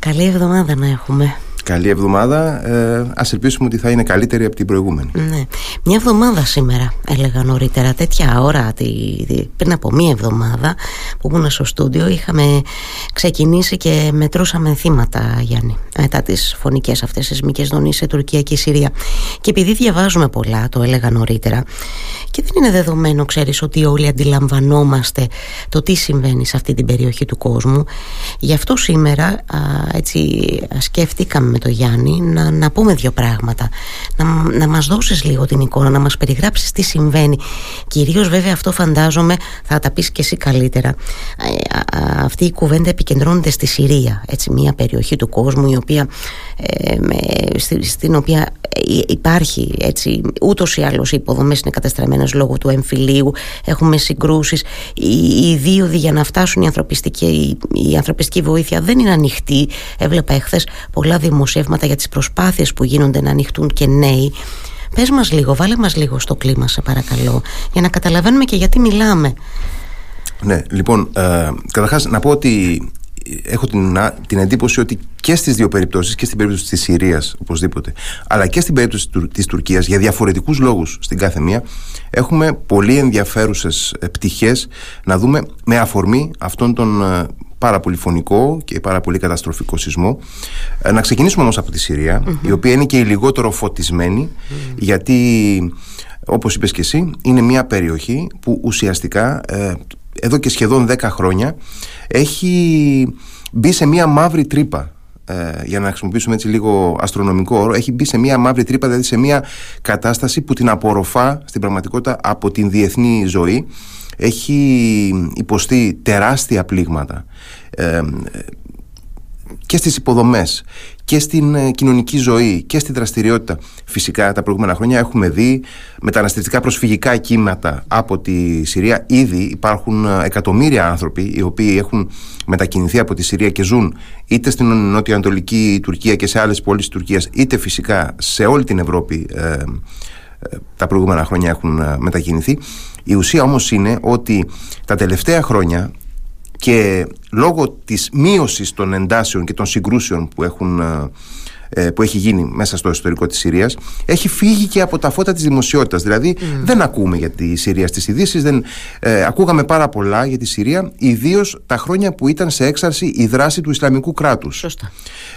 Καλή εβδομάδα να έχουμε. Καλή εβδομάδα. Ε, ας ελπίσουμε ότι θα είναι καλύτερη από την προηγούμενη. Ναι. Μια εβδομάδα σήμερα, έλεγα νωρίτερα. Τέτοια ώρα, τη, πριν από μία εβδομάδα που ήμουν στο στούντιο, είχαμε ξεκινήσει και μετρούσαμε θύματα, Γιάννη. Μετά τις φωνικές αυτές σεισμικέ δονήσει σε Τουρκία και Συρία. Και επειδή διαβάζουμε πολλά, το έλεγα νωρίτερα, και δεν είναι δεδομένο, ξέρεις, ότι όλοι αντιλαμβανόμαστε το τι συμβαίνει σε αυτή την περιοχή του κόσμου. Γι' αυτό σήμερα α, έτσι σκέφτηκαμε με τον Γιάννη να, να πούμε δύο πράγματα. Να, να μας δώσεις λίγο την εικόνα, να μας περιγράψεις τι συμβαίνει. Κυρίως βέβαια αυτό φαντάζομαι θα τα πεις και εσύ καλύτερα. Ε, αυτή η κουβέντα επικεντρώνεται στη Συρία, έτσι μια περιοχή του κόσμου η οποία, ε, στην οποία υπάρχει έτσι ούτως ή άλλως οι υποδομές είναι καταστραμμένες λόγω του εμφυλίου, έχουμε συγκρούσεις, οι, οι δίωδοι για να φτάσουν η ανθρωπιστική, η ανθρωπιστική βοήθεια δεν είναι ανοιχτή. Έβλεπα εχθές πολλά δημοσιεύματα για τις προσπάθειες που γίνονται να ανοιχτούν και νέοι. Πες μας λίγο, βάλε μας λίγο στο κλίμα σε παρακαλώ για να καταλαβαίνουμε και γιατί μιλάμε. Ναι, λοιπόν, ε, καταρχάς να πω ότι έχω την, την εντύπωση ότι και στις δύο περιπτώσεις και στην περίπτωση της Συρίας οπωσδήποτε αλλά και στην περίπτωση της Τουρκίας για διαφορετικούς λόγους στην κάθε μία έχουμε πολύ ενδιαφέρουσες ε, πτυχές να δούμε με αφορμή αυτόν τον ε, πάρα πολύ φωνικό και πάρα πολύ καταστροφικό σεισμό. Ε, να ξεκινήσουμε όμως από τη συρια η οποία είναι και η λιγότερο γιατί όπως είπες και εσύ είναι μια περιοχή που ουσιαστικά ε, εδώ και σχεδόν 10 χρόνια έχει μπει σε μια μαύρη τρύπα. Ε, για να χρησιμοποιήσουμε έτσι λίγο αστρονομικό όρο, έχει μπει σε μια μαύρη τρύπα, δηλαδή σε μια κατάσταση που την απορροφά στην πραγματικότητα από την διεθνή ζωή έχει υποστεί τεράστια πλήγματα ε, και στις υποδομές και στην ε, κοινωνική ζωή και στη δραστηριότητα. Φυσικά τα προηγούμενα χρόνια έχουμε δει μεταναστευτικά προσφυγικά κύματα από τη Συρία. Ήδη υπάρχουν ε, εκατομμύρια άνθρωποι οι οποίοι έχουν μετακινηθεί από τη Συρία και ζουν είτε στην νοτιοανατολική Τουρκία και σε άλλες πόλεις της Τουρκίας είτε φυσικά σε όλη την Ευρώπη τα προηγούμενα χρόνια έχουν μετακινηθεί. Η ουσία όμως είναι ότι τα τελευταία χρόνια και λόγω της μείωσης των εντάσεων και των συγκρούσεων που, έχουν, ε, που έχει γίνει μέσα στο ιστορικό της Συρίας έχει φύγει και από τα φώτα της δημοσιότητας δηλαδή mm. δεν ακούμε για τη Συρία στις ειδήσεις, δεν ε, ακούγαμε πάρα πολλά για τη Συρία ιδίως τα χρόνια που ήταν σε έξαρση η δράση του Ισλαμικού κράτους Σωστά.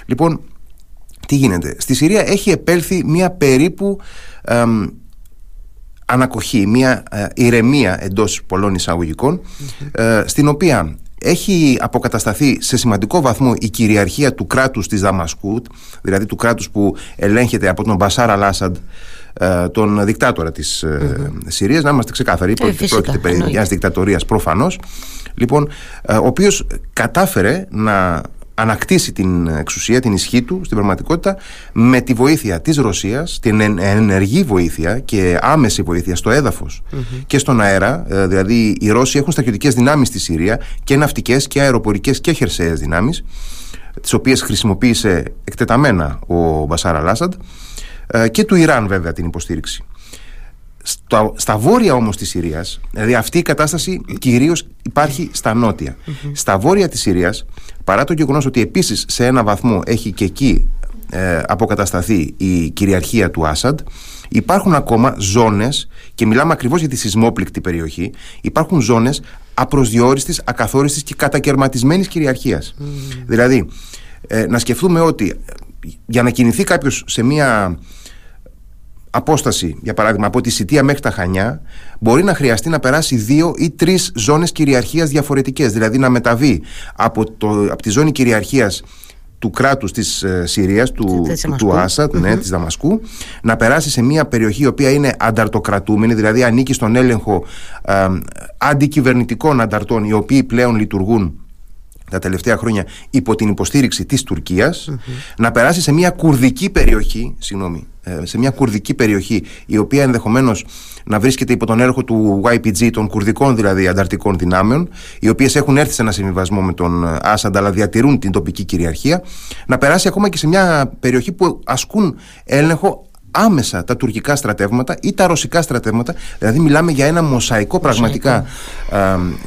λοιπόν τι γίνεται στη Συρία έχει επέλθει μια περίπου ανακοχή, μια ε, ηρεμία εντός πολλών ε, στην οποία έχει αποκατασταθεί σε σημαντικό βαθμό η κυριαρχία του κράτους της Δαμασκού δηλαδή του κράτους που ελέγχεται από τον Μπασάρ Αλάσαντ ε, τον δικτάτορα της mm Συρίας. Να είμαστε ξεκάθαροι πρόκειται, πρόκειται περί μιας δικτατορίας προφανώς. Λοιπόν, ο οποίος κατάφερε να ανακτήσει την εξουσία, την ισχύ του στην πραγματικότητα με τη βοήθεια της Ρωσίας, την ενεργή βοήθεια και άμεση βοήθεια στο εδαφος και στον αέρα. Ε, δηλαδή οι Ρώσοι έχουν στρατιωτικές δυνάμεις στη Συρία και ναυτικές και αεροπορικές και χερσαίες δυνάμεις τις οποίες χρησιμοποίησε εκτεταμένα ο Μπασάρα Λάσαντ ε, και του Ιράν βέβαια την υποστήριξη. Στα, στα βόρεια όμως της Συρίας, δηλαδή αυτή η κατάσταση κυρίως υπάρχει στα νοτια Στα βόρεια της Συρίας, παρά το γεγονός ότι επίσης σε ένα βαθμό έχει και εκεί ε, αποκατασταθεί η κυριαρχία του Άσαντ, υπάρχουν ακόμα ζώνες, και μιλάμε ακριβώς για τη σεισμόπληκτη περιοχή, υπάρχουν ζώνες απροσδιόριστης, ακαθόριστης και κατακαιρματισμένης κυριαρχίας. Δηλαδή, ε, να σκεφτούμε ότι για να κινηθεί κάποιος σε μια απόσταση, για παράδειγμα, από τη Σιτία μέχρι τα Χανιά, μπορεί να χρειαστεί να περάσει δύο ή τρεις ζώνες κυριαρχίας διαφορετικές. Δηλαδή να μεταβεί από, το, από τη ζώνη κυριαρχίας του κράτους της ε, Συρίας, του, του, του ασατ ναι, της Δαμασκού, να περάσει σε μια περιοχή η οποία είναι ανταρτοκρατούμενη, δηλαδή ανήκει στον έλεγχο ε, αντικυβερνητικών ανταρτών, οι οποίοι πλέον λειτουργούν τα τελευταία χρόνια υπό την υποστήριξη της τουρκιας να περάσει σε μια κουρδική περιοχή, συγγνώμη, ε, σε μια κουρδική περιοχή η οποία ενδεχομένως να βρίσκεται υπό τον έργο του YPG, των κουρδικών δηλαδή ανταρτικών δυνάμεων, οι οποίες έχουν έρθει σε ένα συμβιβασμό με τον Άσαντα αλλά διατηρούν την τοπική κυριαρχία, να περάσει ακόμα και σε μια περιοχή που ασκούν έλεγχο άμεσα τα τουρκικά στρατεύματα ή τα ρωσικά στρατεύματα. Δηλαδή, μιλάμε για ένα μοσαϊκό πραγματικά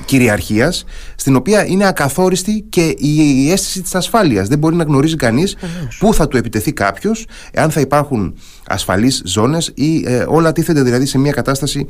κυριαρχίας, στην οποία είναι ακαθόριστη και η, αίσθηση της ασφάλειας. Δεν μπορεί να γνωρίζει κανείς πού θα του επιτεθεί κάποιος, εάν θα υπάρχουν ασφαλείς ζώνες ή ε, όλα τίθενται δηλαδή σε μια κατάσταση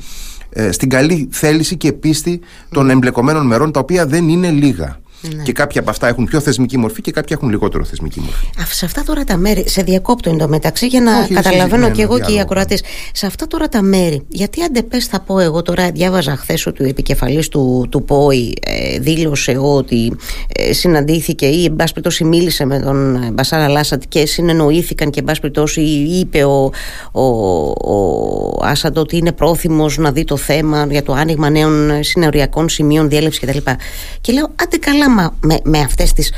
ε, στην καλή θέληση και πίστη των εμπλεκομένων μερών, τα οποία δεν είναι λίγα. Ναι. Και κάποια από αυτά έχουν πιο θεσμική μορφή και κάποια έχουν λιγότερο θεσμική μορφή. Σε αυτά τώρα τα μέρη, σε διακόπτω εντωμεταξύ για να Όχι, καταλαβαίνω και εγώ και οι ακροατές. Σε αυτά τώρα τα μέρη, γιατί αντεπές θα πω εγώ τώρα, διάβαζα χθες ότι ο επικεφαλής του, του ΠΟΗ ε, δήλωσε ότι ε, συναντήθηκε ή εν πάση περιπτώσει μίλησε με τον Μπασάρα Λάσαντ και συνεννοήθηκαν και εν πάση περιπτώσει είπε ο, ο, ο Άσαντ ότι είναι πρόθυμος να δει το θέμα για το άνοιγμα νέων συνοριακών σημείων διέλευση κτλ. Και, και λέω, άντε καλά με, με αυτές τις,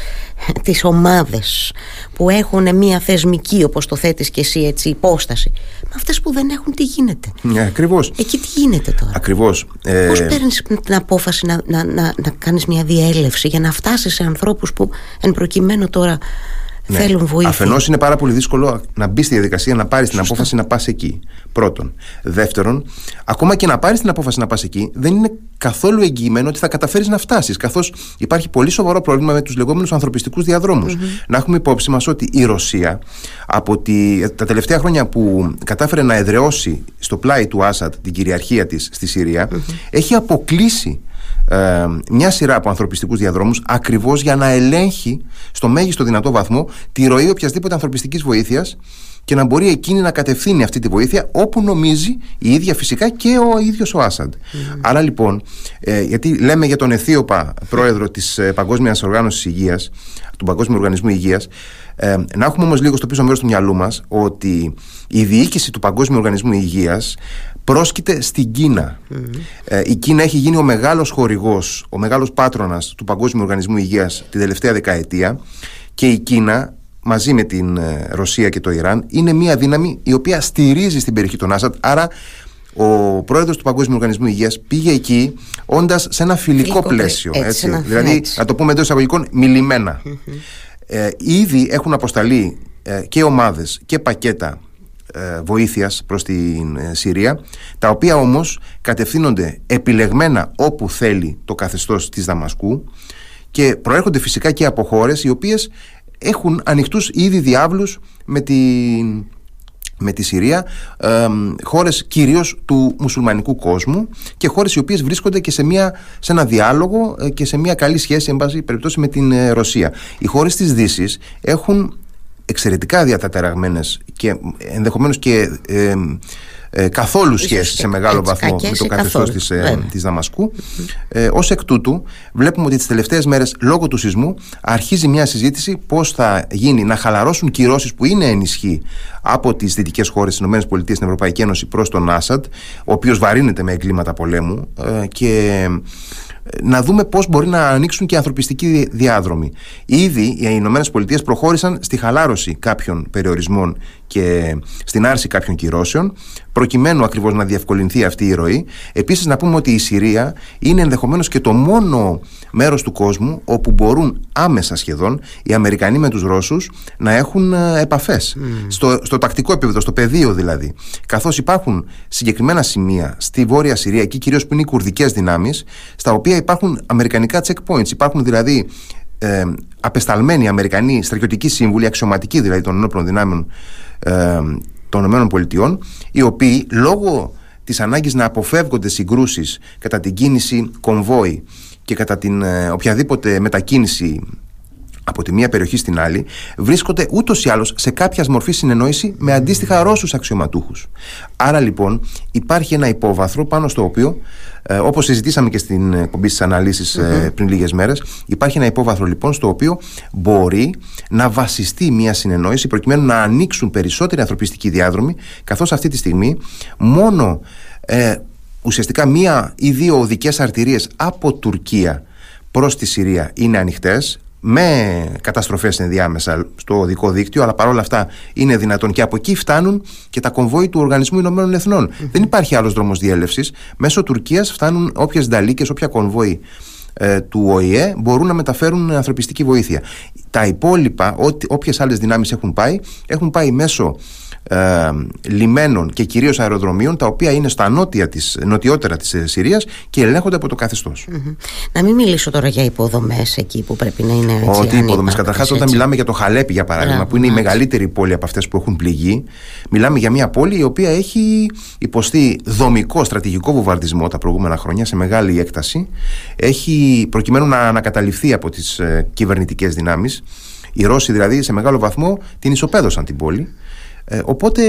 τις ομάδες που έχουν μια θεσμική όπως το θέτεις και εσύ έτσι υπόσταση με αυτές που δεν έχουν τι γίνεται; Ναι, ακριβώς. Εκεί τι γίνεται τώρα; Ακριβώς ε... πώς παίρνεις την απόφαση να, να, να, να κάνεις μια διέλευση για να φτάσεις σε ανθρώπους που εν προκειμένου τώρα ναι. θέλουν βοήθεια. Αφενός είναι πάρα πολύ δύσκολο να μπει στη διαδικασία να πάρεις την απόφαση να πας εκεί. Πρώτον. Δεύτερον, ακόμα και να πάρεις την απόφαση να πας εκεί, δεν είναι καθόλου εγγυημένο ότι θα καταφέρεις να φτάσεις. Καθώς υπάρχει πολύ σοβαρό πρόβλημα με τους λεγόμενους ανθρωπιστικούς Να έχουμε υπόψη μας ότι η Ρωσία από τη, τα τελευταία χρόνια που κατάφερε να εδραιώσει στο πλάι του Άσαντ την κυριαρχία της στη συρια έχει αποκλείσει ε, μια σειρά από ανθρωπιστικούς διαδρόμους ακριβώς για να ελέγχει στο μέγιστο δυνατό βαθμό τη ροή οποιασδήποτε ανθρωπιστικής βοήθειας και να μπορεί εκείνη να κατευθύνει αυτή τη βοήθεια όπου νομίζει η ίδια φυσικά και ο ίδιος ο Άσαντ. Mm. Άρα λοιπόν, ε, γιατί λέμε για τον Αιθίωπα πρόεδρο της ε, Παγκόσμιας Οργάνωσης Υγείας, του Παγκόσμιου Οργανισμού Υγείας, ε, να έχουμε όμως λίγο στο πίσω μέρος του μυαλού μας ότι η διοίκηση του Παγκόσμιου Οργανισμού Υγείας πρόσκειται στην Κίνα. Ε, η Κίνα έχει γίνει ο μεγάλος χορηγός, ο μεγάλος πάτρονας του Παγκόσμιου Οργανισμού Υγείας την τελευταία δεκαετία και η Κίνα μαζί με την ε, Ρωσία και το Ιράν είναι μια δύναμη η οποία στηρίζει στην περιοχή των Άσαντ. Άρα ο πρόεδρος του Παγκόσμιου Οργανισμού Υγείας πήγε εκεί όντας σε ένα φιλικό πλαίσιο έτσι, δηλαδή να το πούμε εντός εισαγωγικών ε, ήδη έχουν αποσταλεί ε, και ομάδες και πακέτα ε, βοήθειας προς την ε, Συρία τα οποία όμως κατευθύνονται επιλεγμένα όπου θέλει το καθεστώς της Δαμασκού και προέρχονται φυσικά και από χώρες οι οποίες έχουν ανοιχτούς ήδη διάβλους με την με τη Συρία ε, χώρες κυρίως του μουσουλμανικού κόσμου και χώρες οι οποίες βρίσκονται και σε, μια, σε ένα διάλογο ε, και σε μια καλή σχέση εν πάση περιπτώσει με την Ρωσία. Οι χώρες της Δύσης έχουν εξαιρετικά διαταταραγμένες και ενδεχομένως και ε, ε, καθόλου σχέση σε μεγάλο βαθμό με το καθεστώς της, ε, της Δαμασκού. Ε, ως εκ τούτου βλέπουμε ότι τις τελευταίες μέρες λόγω του σεισμού αρχίζει μια συζήτηση πώς θα γίνει να χαλαρώσουν κυρώσεις που είναι ενισχύ από τις δυτικές χώρες της ΗΠΑ στην Ευρωπαϊκή Ένωση προς τον Άσαντ ο οποίος βαρύνεται με εγκλήματα πολέμου ε, και να δούμε πώς μπορεί να ανοίξουν και ανθρωπιστικοί διάδρομοι. Ήδη οι Ηνωμένες Πολιτείες προχώρησαν στη χαλάρωση κάποιων περιορισμών και στην άρση κάποιων κυρώσεων, προκειμένου ακριβώς να διευκολυνθεί αυτή η ροή. Επίσης, να πούμε ότι η Συρία είναι ενδεχομένως και το μόνο μέρος του κόσμου όπου μπορούν άμεσα σχεδόν οι Αμερικανοί με τους Ρώσους να έχουν ε, επαφές. Στο, στο τακτικό επίπεδο, στο πεδίο δηλαδή. Καθώς υπάρχουν συγκεκριμένα σημεία στη Βόρεια Συρία, εκεί κυρίως που είναι οι κουρδικές δυνάμεις, στα οποία υπάρχουν αμερικανικά checkpoints. Υπάρχουν δηλαδή ε, απεσταλμένοι Αμερικανοί στρατιωτικοί σύμβουλοι, αξιωματικοί δηλαδή των ενόπλων δυνάμεων ε, των ΗΠΑ, οι οποίοι λόγω της ανάγκης να αποφεύγονται συγκρούσεις κατά την κίνηση κομβόη και κατά την ε, οποιαδήποτε μετακίνηση από τη μία περιοχή στην άλλη, βρίσκονται ούτως ή άλλως σε κάποια μορφή συνεννόηση με αντίστοιχα Ρώσους αξιωματούχους. Άρα λοιπόν υπάρχει ένα υπόβαθρο πάνω στο οποίο, ε, όπως συζητήσαμε και στην εκπομπή τη αναλυση ε, πριν λίγες μέρες, υπάρχει ένα υπόβαθρο λοιπόν στο οποίο μπορεί να βασιστεί μια συνεννόηση προκειμένου να ανοίξουν περισσότεροι ανθρωπιστικοί διάδρομοι, καθώς αυτή τη στιγμή μόνο ε, ουσιαστικά μία ή δύο οδικές αρτηρίες από Τουρκία προς τη Συρία είναι ανοιχτές με καταστροφές ενδιάμεσα στο οδικό δίκτυο αλλά παρόλα αυτά είναι δυνατόν και από εκεί φτάνουν και τα κομβόη του Οργανισμού Ηνωμένων Δεν υπάρχει άλλος δρόμος διέλευσης. Μέσω Τουρκίας φτάνουν όποιες νταλίκες, όποια κομβόη ε, του ΟΗΕ μπορούν να μεταφέρουν ανθρωπιστική βοήθεια. Τα υπόλοιπα, όποιες άλλες δυνάμεις έχουν πάει, έχουν πάει μέσω ε, λιμένων και κυρίως αεροδρομίων τα οποία είναι στα νότια της, νοτιότερα της ε, Συρίας και ελέγχονται από το καθεστως Να μην μιλήσω τώρα για υποδομές εκεί που πρέπει να είναι έτσι Ότι υποδομές. Καταρχάς όταν μιλάμε για το Χαλέπι για παράδειγμα που είναι η μεγαλύτερη πόλη από αυτές που έχουν πληγεί μιλάμε για μια πόλη η οποία έχει υποστεί δομικό στρατηγικό βομβαρδισμό τα προηγούμενα χρόνια σε μεγάλη έκταση. Έχει προκειμένου να ανακαταληφθεί από τις ε, κυβερνητικές δυνάμεις οι Ρώσοι δηλαδή σε μεγάλο βαθμό την ισοπαίδωσαν την πόλη ε, οπότε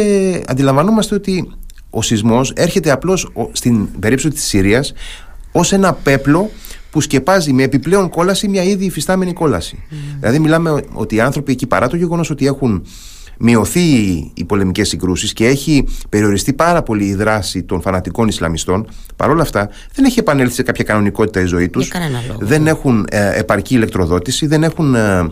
αντιλαμβανόμαστε ότι ο σεισμός έρχεται απλώς στην περίπτωση της Συρίας ως ένα πέπλο που σκεπάζει με επιπλέον κόλαση μια ήδη υφιστάμενη κόλαση. Mm. Δηλαδή μιλάμε ότι οι άνθρωποι εκεί παρά το γεγονός ότι έχουν μειωθεί οι πολεμικές συγκρούσεις και έχει περιοριστεί πάρα πολύ η δράση των φανατικών Ισλαμιστών. Παρόλα αυτά δεν έχει επανέλθει σε κάποια κανονικότητα η ζωή τους. Δεν έχουν ε, επαρκή ηλεκτροδότηση δεν έχουν ε,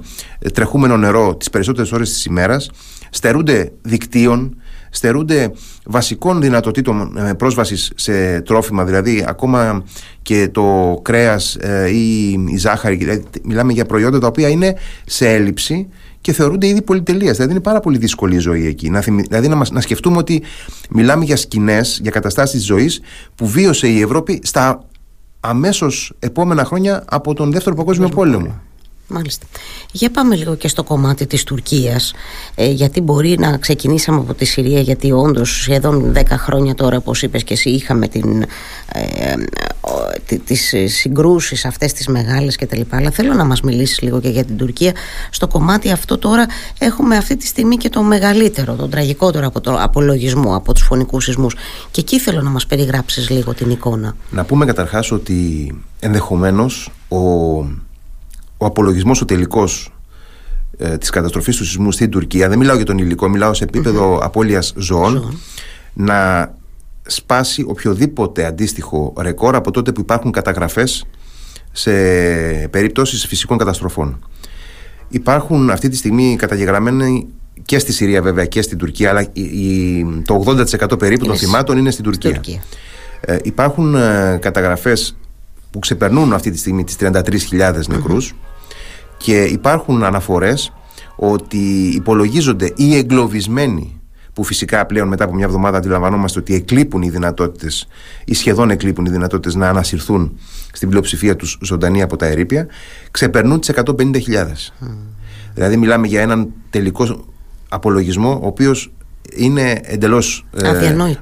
τρεχούμενο νερό τις περισσότερες ώρες της ημέρας. Στερούνται δικτύων, στερούνται βασικών δυνατοτήτων ε, πρόσβασης σε τρόφιμα, δηλαδή ακόμα και το κρέας ε, ή η ζάχαρη, δηλαδή μιλάμε για προϊόντα τα οποία είναι σε έλλειψη και θεωρούνται ήδη πολυτελείας. Δηλαδή είναι πάρα πολύ δύσκολη η ζωή εκεί. Να δηλαδή να, μας, να σκεφτούμε ότι μιλάμε για σκηνές, για καταστάσεις τη ζωής που βίωσε η Ευρώπη στα αμέσως επόμενα χρόνια από τον Δεύτερο Παγκόσμιο Πόλεμο. Μάλιστα. Για πάμε λίγο και στο κομμάτι της Τουρκίας ε, γιατί μπορεί να ξεκινήσαμε από τη Συρία γιατί όντως σχεδόν 10 χρόνια τώρα όπως είπες και εσύ είχαμε την, ε, τις συγκρούσεις αυτές τις μεγάλες και τα λοιπά. Αλλά θέλω να μας μιλήσεις λίγο και για την Τουρκία. Στο κομμάτι αυτό τώρα έχουμε αυτή τη στιγμή και το μεγαλύτερο, τον τραγικότερο από το απολογισμό από τους φωνικούς σεισμούς. Και εκεί θέλω να μας περιγράψεις λίγο την εικόνα. Να πούμε καταρχάς ότι ενδεχομένως ο ο απολογισμός ο τελικός ε, της καταστροφής του σεισμού στην Τουρκία, δεν μιλάω για τον υλικό, μιλάω σε επίπεδο mm-hmm. απώλειας ζώων, να σπάσει οποιοδήποτε αντίστοιχο ρεκόρ από τότε που υπάρχουν καταγραφές σε περιπτώσεις φυσικών καταστροφών. Υπάρχουν αυτή τη στιγμή καταγεγραμμένοι και στη Συρία βέβαια και στην Τουρκία αλλά το 80% περίπου των θυμάτων είναι στην Τουρκία. Ε, υπάρχουν ε, καταγραφές που ξεπερνούν αυτή τη στιγμή τις 33.000 νεκρους και υπάρχουν αναφορές ότι υπολογίζονται οι εγκλωβισμένοι που φυσικά πλέον μετά από μια εβδομάδα αντιλαμβανόμαστε ότι εκλείπουν οι δυνατότητες ή σχεδόν εκλείπουν οι δυνατότητες να ανασυρθούν στην πλειοψηφία τους ζωντανή από τα ερήπια ξεπερνούν τις 150.000 δηλαδή μιλάμε για έναν τελικό απολογισμό ο οποίος είναι εντελώς ε,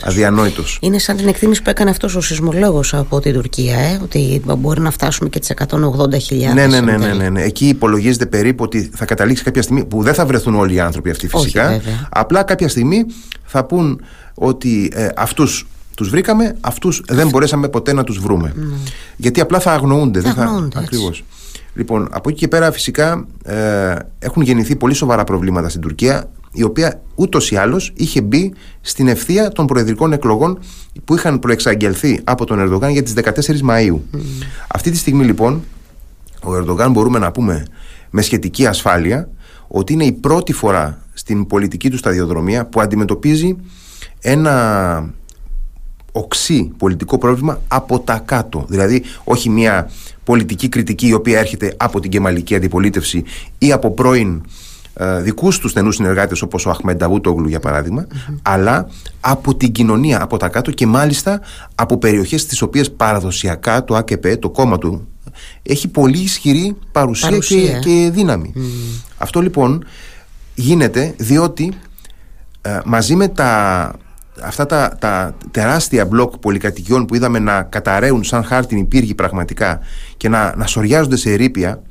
αδιανόητος. Είναι σαν την εκτίμηση που έκανε αυτός ο σεισμολόγος από την Τουρκία, ε, ότι μπορεί να φτάσουμε και τις 180.000. Ναι, ναι, ναι, ναι, ναι, ναι. Εκεί υπολογίζεται περίπου ότι θα καταλήξει κάποια στιγμή που δεν θα βρεθούν όλοι οι άνθρωποι αυτοί φυσικά. Όχι, απλά κάποια στιγμή θα πούν ότι ε, αυτούς τους βρήκαμε, αυτούς δεν μπορέσαμε ποτέ να τους βρούμε. Mm. Γιατί απλά θα αγνοούνται. Θα δεν αγνοούνται. Ακριβώς. Λοιπόν, από εκεί και πέρα φυσικά ε, έχουν γεννηθεί πολύ σοβαρά προβλήματα στην Τουρκία η οποία ούτως ή άλλως είχε μπει στην ευθεία των προεδρικών εκλογών που είχαν προεξαγγελθεί από τον Ερντογάν για τις 14 Μαου. Αυτή τη στιγμή λοιπόν ο Ερντογάν μπορούμε να πούμε με σχετική ασφάλεια ότι είναι η πρώτη φορά στην πολιτική του σταδιοδρομία που αντιμετωπίζει ένα οξύ πολιτικό πρόβλημα από τα κάτω. Δηλαδή όχι μια πολιτική κριτική η οποία έρχεται από την κεμαλική αντιπολίτευση ή από πρώην ε, δικούς τους στενούς συνεργάτες όπως ο Αχμεν Νταβούτογλου για παραδειγμα αλλά από την κοινωνία, από τα κάτω και μάλιστα από περιοχές στι οποίες παραδοσιακά το ΑΚΠ, το κόμμα του, έχει πολύ ισχυρή παρουσία, Και, και δύναμη. Αυτό λοιπόν γίνεται διότι ε, μαζί με τα αυτά τα, τα τεράστια μπλοκ πολυκατοικιών που είδαμε να καταραίουν σαν χάρτινοι πύργοι πραγματικά και να, να σοριάζονται σε ερήπια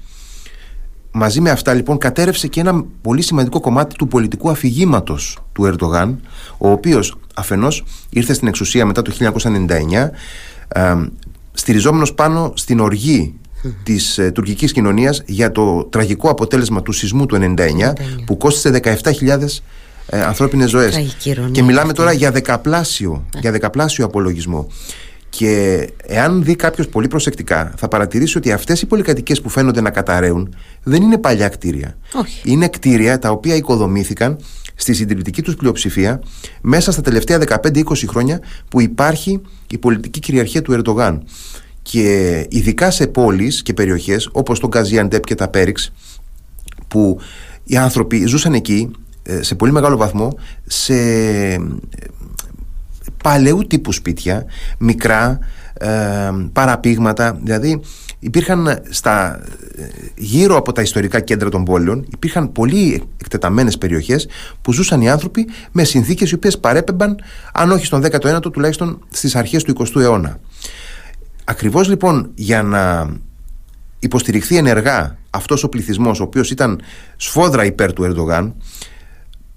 μαζί με αυτά λοιπόν κατέρευσε και ένα πολύ σημαντικό κομμάτι του πολιτικού αφηγήματος του Ερντογάν ο οποίος αφενός ήρθε στην εξουσία μετά το 1999 ε, στηριζόμενος πάνω στην οργή της ε, τουρκικής κοινωνίας για το τραγικό αποτέλεσμα του σεισμού του 1999 που κόστησε 17.000 ε, ανθρώπινες ζωές. Και μιλάμε τώρα για δεκαπλάσιο, για δεκαπλάσιο απολογισμό και εάν δει κάποιος πολύ προσεκτικά, θα παρατηρήσει ότι αυτές οι πολυκατοικίες που φαίνονται να καταραίουν δεν είναι παλιά κτίρια. Όχι. Είναι κτίρια τα οποία οικοδομήθηκαν στη συντριπτική τους πλειοψηφία μέσα στα τελευταία 15-20 χρόνια που υπάρχει η πολιτική κυριαρχία του Ερντογάν. Και ειδικά σε πόλεις και περιοχές όπως το Γκαζιαντέπ και τα Πέριξ που οι άνθρωποι ζούσαν εκεί σε πολύ μεγάλο βαθμό σε παλαιού τύπου σπίτια, μικρά, ε, παραπήγματα, δηλαδή υπήρχαν στα, γύρω από τα ιστορικά κέντρα των πόλεων υπήρχαν πολύ εκτεταμένες περιοχές που ζούσαν οι άνθρωποι με συνθήκες οι οποίες παρέπεμπαν αν όχι στον 19ο τουλάχιστον στις αρχές του 20ου αιώνα. Ακριβώς λοιπόν για να υποστηριχθεί ενεργά αυτός ο πληθυσμός ο οποίος ήταν σφόδρα υπέρ του Ερντογάν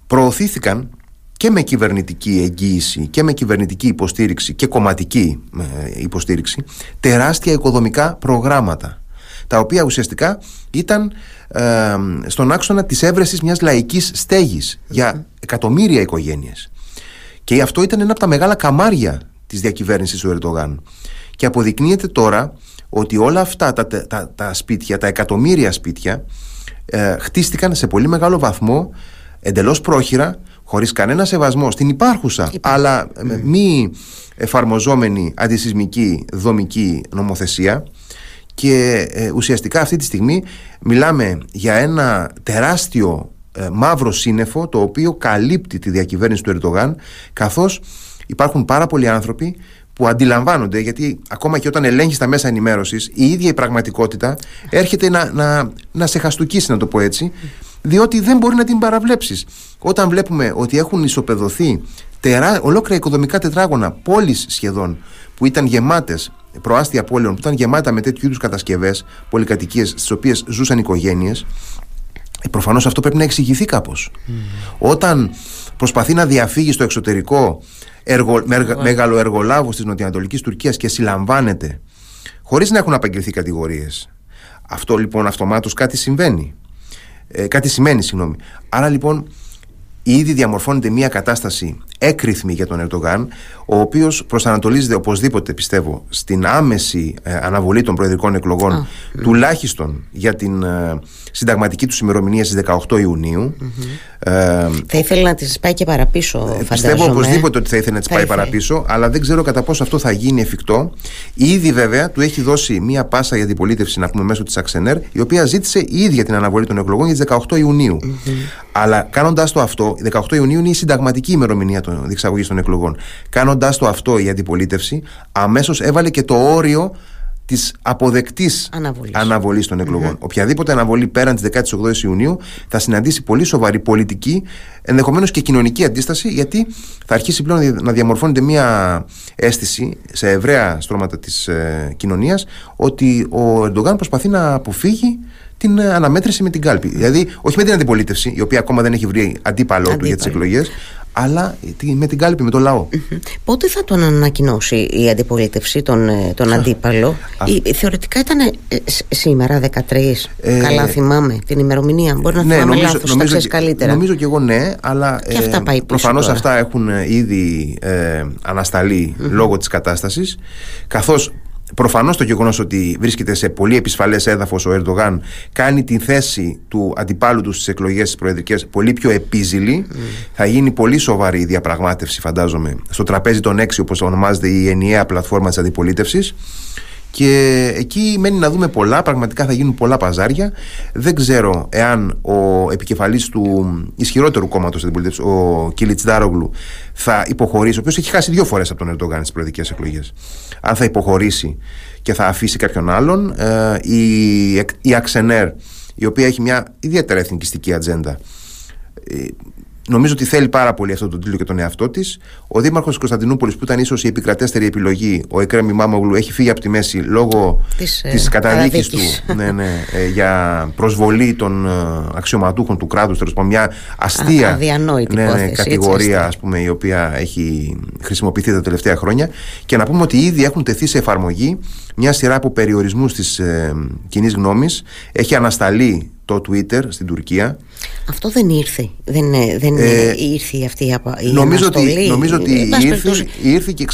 προωθήθηκαν και με κυβερνητική εγγύηση και με κυβερνητική υποστήριξη και κομματική ε, υποστήριξη τεράστια οικοδομικά προγράμματα τα οποία ουσιαστικά ήταν ε, στον άξονα της έβρεσης μιας λαϊκής στέγης για εκατομμύρια οικογένειες. Και αυτό ήταν ένα από τα μεγάλα καμάρια της διακυβέρνησης του Ερντογάν. Και αποδεικνύεται τώρα ότι όλα αυτά τα, τα, τα σπίτια, τα εκατομμύρια σπίτια ε, χτίστηκαν σε πολύ μεγάλο βαθμό εντελώς πρόχειρα χωρίς κανένα σεβασμό στην υπάρχουσα αλλά μη εφαρμοζόμενη αντισυσμική δομική νομοθεσία. Και ε, ουσιαστικά αυτή τη στιγμή μιλάμε για ένα τεράστιο ε, μαύρο σύννεφο το οποίο καλύπτει τη διακυβέρνηση του Ερντογάν καθώς υπάρχουν πάρα πολλοί άνθρωποι που αντιλαμβάνονται, γιατί ακόμα και όταν ελέγχεις τα μέσα ενημέρωσης, η ίδια η πραγματικότητα έρχεται να, να, να σε χαστούκίσει, να το πω έτσι, διότι δεν μπορεί να την παραβλέψεις. Όταν βλέπουμε ότι έχουν ισοπεδωθεί τερά, ολόκληρα οικοδομικά τετράγωνα, πόλεις σχεδόν, που ήταν γεμάτες, προάστια πόλεων, που ήταν γεμάτα με τέτοιου είδους κατασκευές, πολυκατοικίες, στις οποίες ζούσαν οικογένειες, ε, προφανώς αυτό πρέπει να εξηγηθεί κάπως. Mm. Όταν προσπαθεί να διαφύγει στο εξωτερικό εργο, μεγαλοεργολάβος της νοτιοανατολικής Τουρκίας και συλλαμβάνεται χωρίς να έχουν απαγγελθεί κατηγορίες. Αυτό λοιπόν αυτομάτως κάτι συμβαίνει. Ε, κάτι σημαίνει, συγγνώμη. Άρα λοιπόν ήδη διαμορφώνεται μια κατάσταση έκρηθμη για τον Ερντογάν, ο οποίος προσανατολίζεται οπωσδήποτε, πιστεύω, στην άμεση ε, αναβολή των προεδρικών εκλογών, ναι. τουλάχιστον για την ε, συνταγματική τους ημερομηνία στις 18 Ιουνίου. Ε, θα ήθελε να τις πάει και παραπίσω, φαντάζομαι. Πιστεύω οπωσδήποτε ότι θα ήθελε να τις πάει παραπίσω, αλλά δεν ξέρω κατά πόσο αυτό θα γίνει εφικτό. Ήδη βέβαια του έχει δώσει μία πάσα για αντιπολίτευση, να πούμε, μέσω της Αξενέρ, η οποία ζήτησε η ίδια την αναβολή των εκλογών για τις 18 Ιουνίου. Αλλά κάνοντας το αυτό, 18 Ιουνίου είναι η συνταγματική ημερομηνία των διεξαγωγής των εκλογών. Κάνοντά το αυτό η αντιπολίτευση, αμέσως έβαλε και το όριο της αποδεκτής αναβολής των εκλογών. Mm-hmm. Οποιαδήποτε αναβολή πέραν της 18η Ιουνίου θα συναντήσει πολύ σοβαρή πολιτική, ενδεχομένως και κοινωνική αντίσταση, γιατί θα αρχίσει πλέον να διαμορφώνεται μια αίσθηση σε ευραία στρώματα της ε, κοινωνίας ότι ο Ερντογάν προσπαθεί να αποφύγει την ε, αναμέτρηση με την κάλπη. Δηλαδή, όχι με την αντιπολίτευση, η οποία ακόμα δεν έχει βρει αντίπαλό του για τις εκλογές, αλλά με την κάλπη, με το λαό. Πότε θα τον ανακοινώσει η αντιπολίτευση, τον, ε, τον αντίπαλο; Η, θεωρητικά ήταν ε, σήμερα 13. Ε, Καλά θυμάμαι την ημερομηνία. Μπορεί να ναι, θυμάμαι νομίζω, λάθος, νομίζω, θα καλύτερα. Νομίζω και εγώ ναι, αλλά και αυτά πάει προφανώς αυτά έχουν ήδη ε, ανασταλει λόγω της κατάστασης καθώς Προφανώς το γεγονός ότι βρίσκεται σε πολύ επισφαλές έδαφος ο Ερντογάν κάνει την θέση του αντιπάλου του στις εκλογές της Προεδρικές πολύ πιο επίζηλη. Mm. Θα γίνει πολύ σοβαρή η διαπραγμάτευση, φαντάζομαι, στο τραπέζι των έξι, όπως ονομάζεται η ενιαία πλατφόρμα της αντιπολίτευσης. Και εκεί μένει να δούμε πολλά, πραγματικά θα γίνουν πολλά παζάρια. Δεν ξέρω εάν ο επικεφαλής του ισχυρότερου κόμματος αντιπολίτευσης, ο Κίλιτς Ντάρογλου, θα υποχωρήσει, ο οποίος έχει χάσει δύο φορές από τον Ερντογάν στις προεδρικές εκλογές. Αν θα υποχωρήσει και θα αφήσει κάποιον άλλον, ε, η, η Αξενέρ, η οποία έχει μια ιδιαίτερα εθνικιστική ατζέντα, ε, Νομίζω ότι θέλει πάρα πολύ αυτό τον τίτλο και τον εαυτό της. Ο Δήμαρχος της Κωνσταντινούπολης, που ήταν ίσως η επικρατέστερη επιλογή, ο Εκρέμι Μάμογλου, έχει φύγει από τη μέση λόγω της της ε, καταδίκης του ναι, ναι, ε, για προσβολή των ε, αξιωματούχων του κράτους. Τέλος πάντων, μια αστεία Α, ναι, ναι, κατηγορία ας πούμε, η οποία έχει χρησιμοποιηθεί τα τελευταία χρόνια. Και να πούμε ότι ήδη έχουν τεθεί σε εφαρμογή μια σειρά από περιορισμούς της ε, κοινής γνώμης. Έχει ανασταλεί το Twitter στην Τουρκία. Αυτό δεν ήρθε. Δεν, δεν ε, ήρθε αυτή η, νομίζω ότι, νομίζω ότι ήρθε, ήρθε και